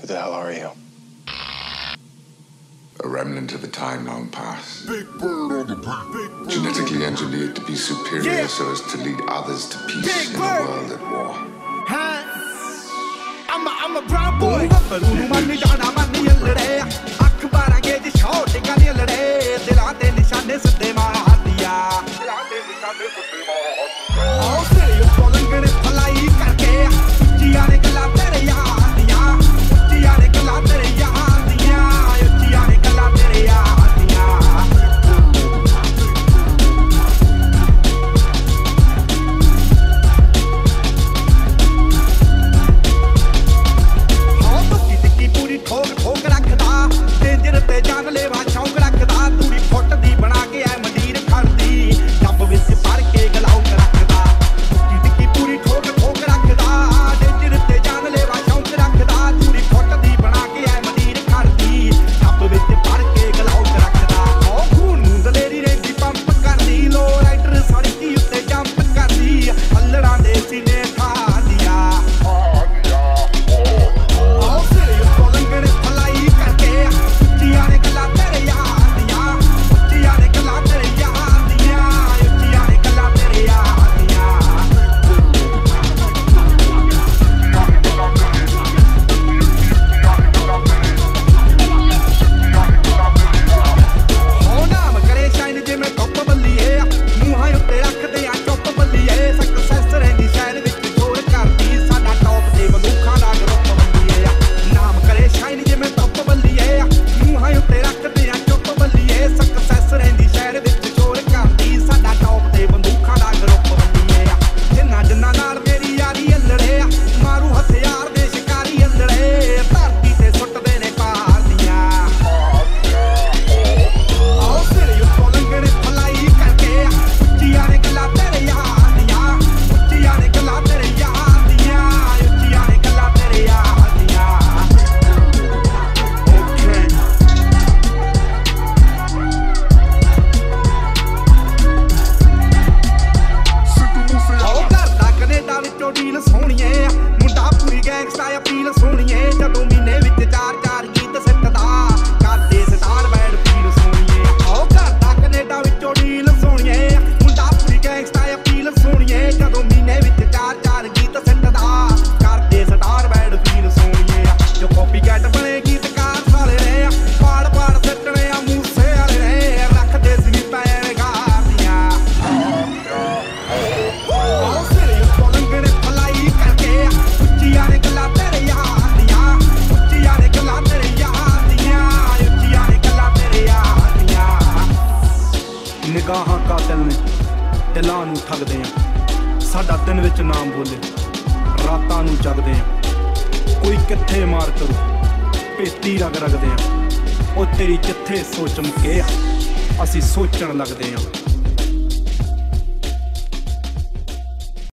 Who the hell are you? A remnant of a time long past. BYG BYRD on the big Genetically engineered to be superior yeah. so as to lead others to peace big in bird. a world at war. Huh? I'm a, I'm a proud boy. parque. ਵਕੀਲ ਸੋਣੀਏ ਜਦੋਂ ਵੀ ਨਿਗਾਹਾਂ ਕਾਤਲ ਨੇ, ਦਿਲਾਂ ਨੂੰ ਠੱਗਦੇ ਆ। ਸਾਡਾ ਦਿਨ ਵਿੱਚ ਨਾਮ ਬੋਲੇ, ਰਾਤਾਂ ਨੂੰ ਜਗਦੇ ਆ। ਕੋਈ ਕਿੱਥੇ ਮਾਰ ਕਰੂ ਪੇਤੀ ਰਗ ਰਗਦੇ ਆ। ਉਹ ਤੇਰੀ ਕਿੱਥੇ ਸੋਚ ਮੁਕੇ ਆ ਅਸੀਂ ਸੋਚਣ ਲੱਗਦੇ ਆ।